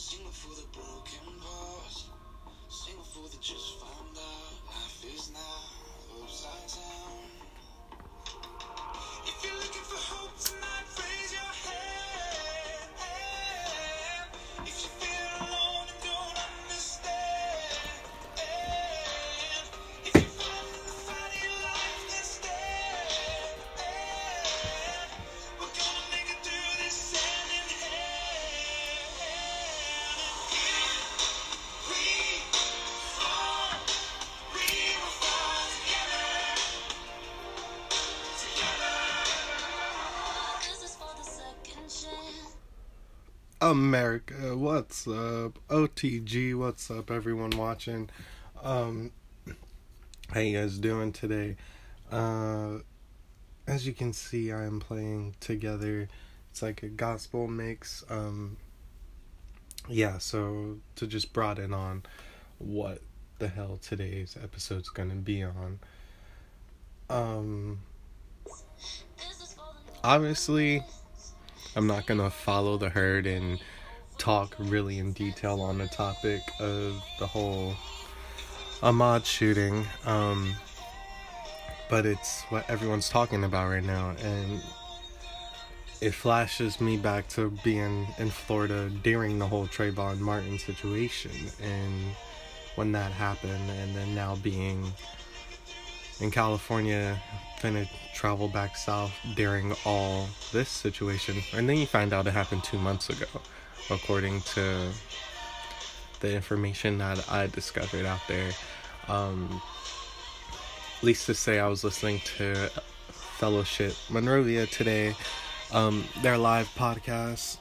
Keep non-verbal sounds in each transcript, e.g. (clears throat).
Sing for the broken parts. Sing for the just found out. Life is now upside down. If you're looking for hope tonight, raise America, what's up? OTG, what's up, everyone watching? Um, how you guys doing today? Uh, as you can see, I am playing together. It's like a gospel mix. Um, yeah, so to just broaden on what the hell today's episode's gonna be on. Um, obviously i'm not gonna follow the herd and talk really in detail on the topic of the whole ahmaud shooting um but it's what everyone's talking about right now and it flashes me back to being in florida during the whole trayvon martin situation and when that happened and then now being in California, finna travel back south during all this situation. And then you find out it happened two months ago, according to the information that I discovered out there. Um, at least to say, I was listening to Fellowship Monrovia today, um, their live podcast,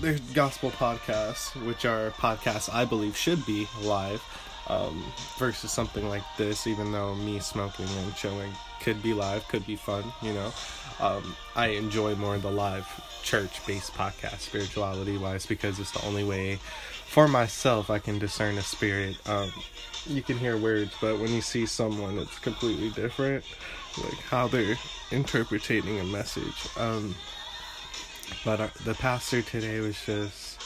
their gospel podcasts, which are podcasts I believe should be live um, versus something like this, even though me smoking and chilling could be live, could be fun, you know. Um, I enjoy more the live church based podcast, spirituality wise, because it's the only way for myself I can discern a spirit. Um, you can hear words, but when you see someone, it's completely different, like how they're interpreting a message. Um, but uh, the pastor today was just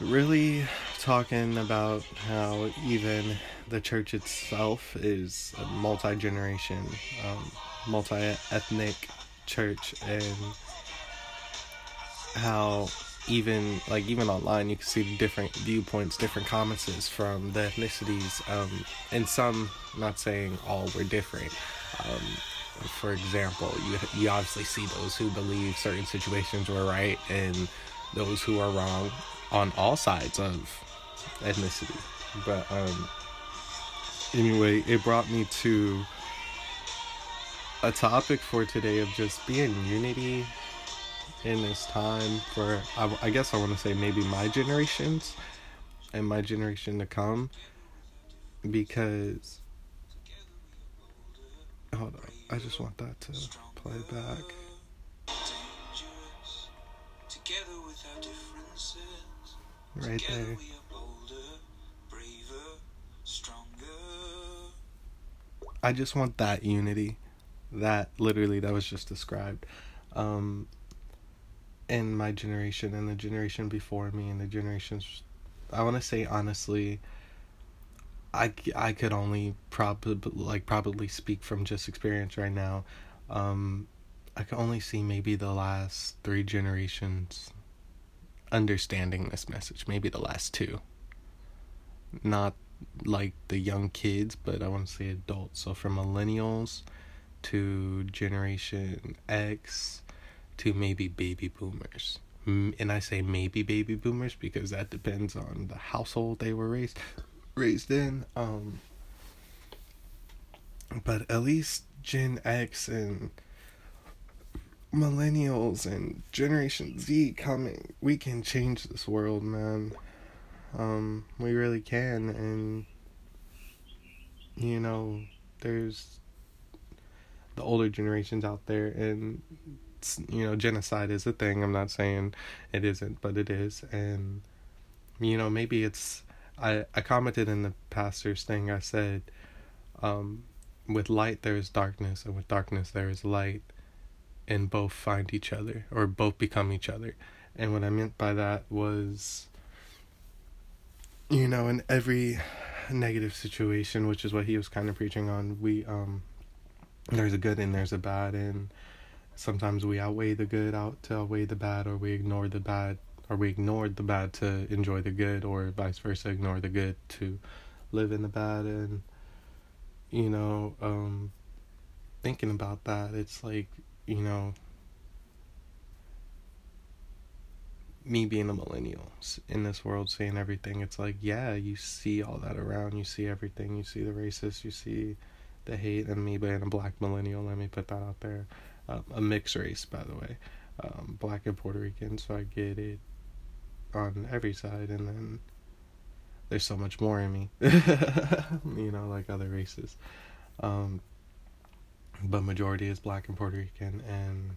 really talking about how even the church itself is a multi-generation um, multi-ethnic church and how even like even online you can see different viewpoints different comments from the ethnicities. Um, and some not saying all were different. Um, for example you, you obviously see those who believe certain situations were right and those who are wrong on all sides of ethnicity. But um anyway, it brought me to a topic for today of just being unity in this time for I, I guess I want to say maybe my generations and my generation to come because hold on I just want that to play back Dangerous. Together without differences. right there I just want that unity. That literally that was just described. Um in my generation and the generation before me and the generations I want to say honestly I, I could only probably like probably speak from just experience right now. Um I can only see maybe the last 3 generations understanding this message, maybe the last two. Not like the young kids, but I want to say adults. So from millennials to Generation X to maybe baby boomers. And I say maybe baby boomers because that depends on the household they were raised raised in. Um, but at least Gen X and millennials and Generation Z coming, we can change this world, man. Um, we really can, and you know, there's the older generations out there, and you know, genocide is a thing. I'm not saying it isn't, but it is, and you know, maybe it's. I I commented in the pastor's thing. I said, um, with light there is darkness, and with darkness there is light, and both find each other or both become each other, And what I meant by that was, you know, in every negative situation, which is what he was kind of preaching on, we, um, there's a good and there's a bad, and sometimes we outweigh the good out to outweigh the bad, or we ignore the bad, or we ignored the bad to enjoy the good, or vice versa, ignore the good to live in the bad. And, you know, um, thinking about that, it's like, you know, me being a millennial in this world seeing everything it's like yeah you see all that around you see everything you see the racist you see the hate and me being a black millennial let me put that out there. Um, a mixed race by the way. Um, black and puerto rican so i get it on every side and then there's so much more in me (laughs) you know like other races. Um, but majority is black and puerto rican and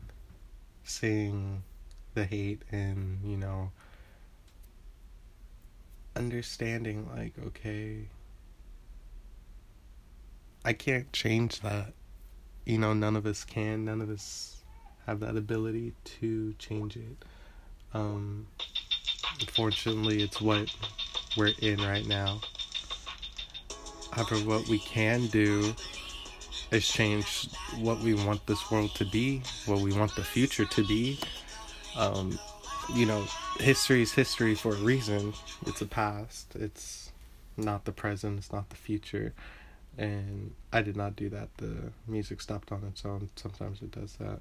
seeing the hate and you know understanding like okay i can't change that. You know none of us can. None of us have that ability to change it. Um unfortunately it's what we're in right now. However what we can do is change what we want this world to be what we want the future to be um, you know, history is history for a reason. It's a past. It's not the present. It's not the future. And I did not do that. The music stopped on its own. Sometimes it does that.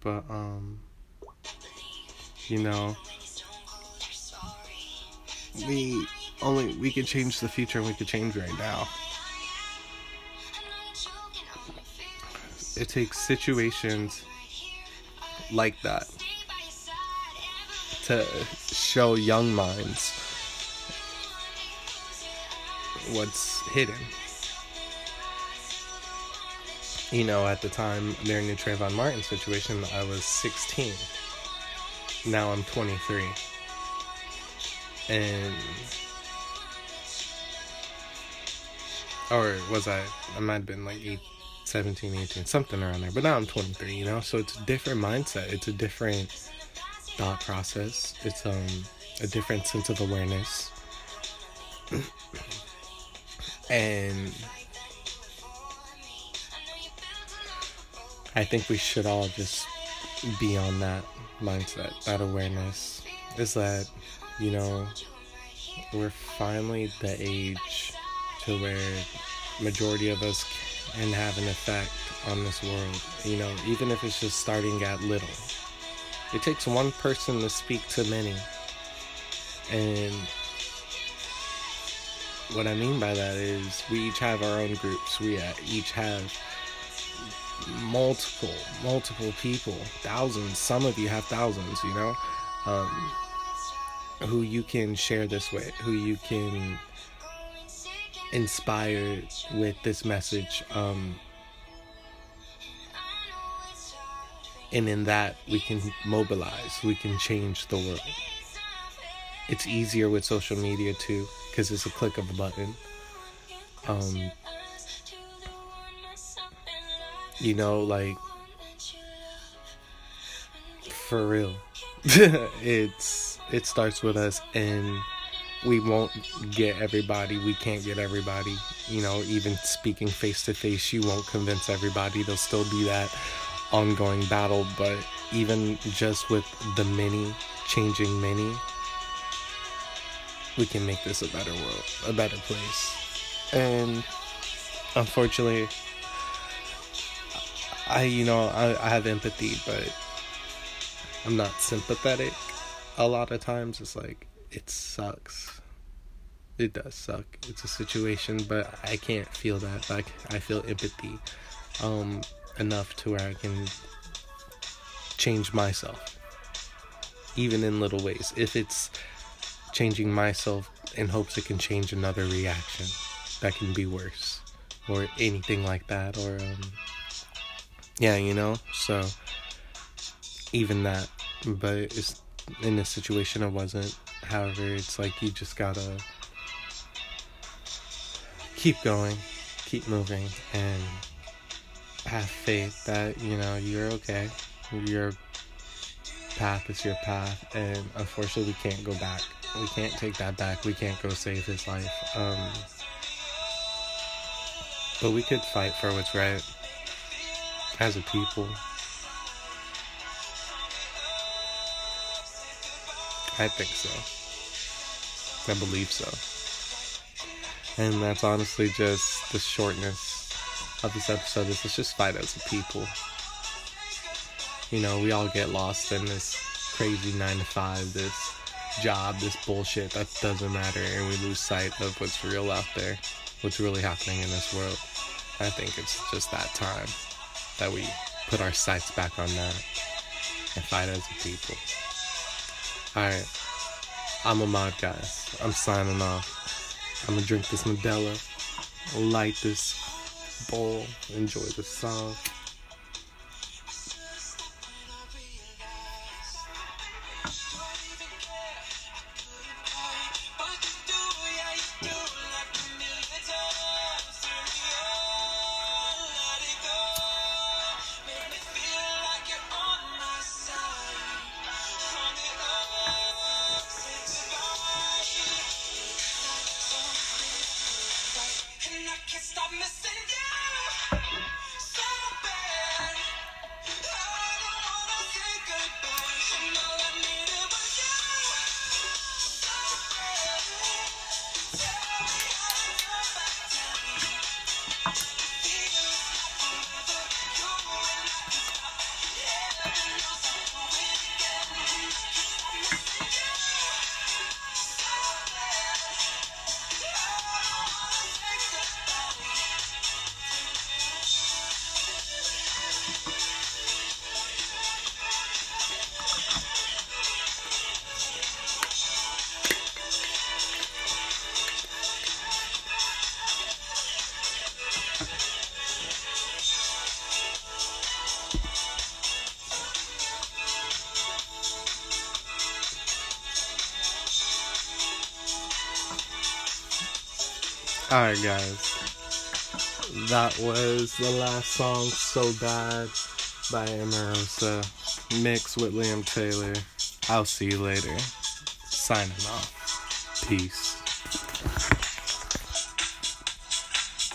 But um, you know, we only we can change the future. and We can change right now. It takes situations like that to show young minds what's hidden. You know, at the time during the Trayvon Martin situation, I was 16. Now I'm 23. And. Or was I? I might have been like eight, 17, 18, something around there. But now I'm 23, you know? So it's a different mindset. It's a different thought process. It's um a different sense of awareness. (clears throat) and I think we should all just be on that mindset, that awareness. Is that, you know, we're finally the age to where majority of us can have an effect on this world. You know, even if it's just starting at little. It takes one person to speak to many. And what I mean by that is we each have our own groups. We uh, each have multiple, multiple people, thousands. Some of you have thousands, you know, um, who you can share this with, who you can inspire with this message. Um, and in that, we can mobilize, we can change the world. It's easier with social media too, because it's a click of a button. Um, you know, like for real, (laughs) it's it starts with us, and we won't get everybody. We can't get everybody. You know, even speaking face to face, you won't convince everybody. There'll still be that ongoing battle, but even just with the many changing many, we can make this a better world, a better place. And unfortunately, I, you know, I, I have empathy, but I'm not sympathetic. A lot of times, it's like, it sucks. It does suck. It's a situation, but I can't feel that. Like, I feel empathy um, enough to where I can change myself, even in little ways. If it's changing myself in hopes it can change another reaction that can be worse, or anything like that, or um, yeah, you know. So even that, but it's in this situation it wasn't. However, it's like you just gotta keep going, keep moving, and have faith that you know you're okay. You're path is your path, and unfortunately, we can't go back. We can't take that back. We can't go save his life. Um, but we could fight for what's right as a people. I think so. I believe so. And that's honestly just the shortness of this episode. Is let's just fight as a people. You know, we all get lost in this crazy nine to five, this job, this bullshit that doesn't matter, and we lose sight of what's real out there, what's really happening in this world. I think it's just that time that we put our sights back on that and fight as a people. Alright. I'm Ahmad, guys. I'm signing off. I'm gonna drink this Modelo, light this bowl, enjoy the song. Alright, guys. That was the last song, So Bad, by Omarosa, mixed with Liam Taylor. I'll see you later. Signing off. Peace.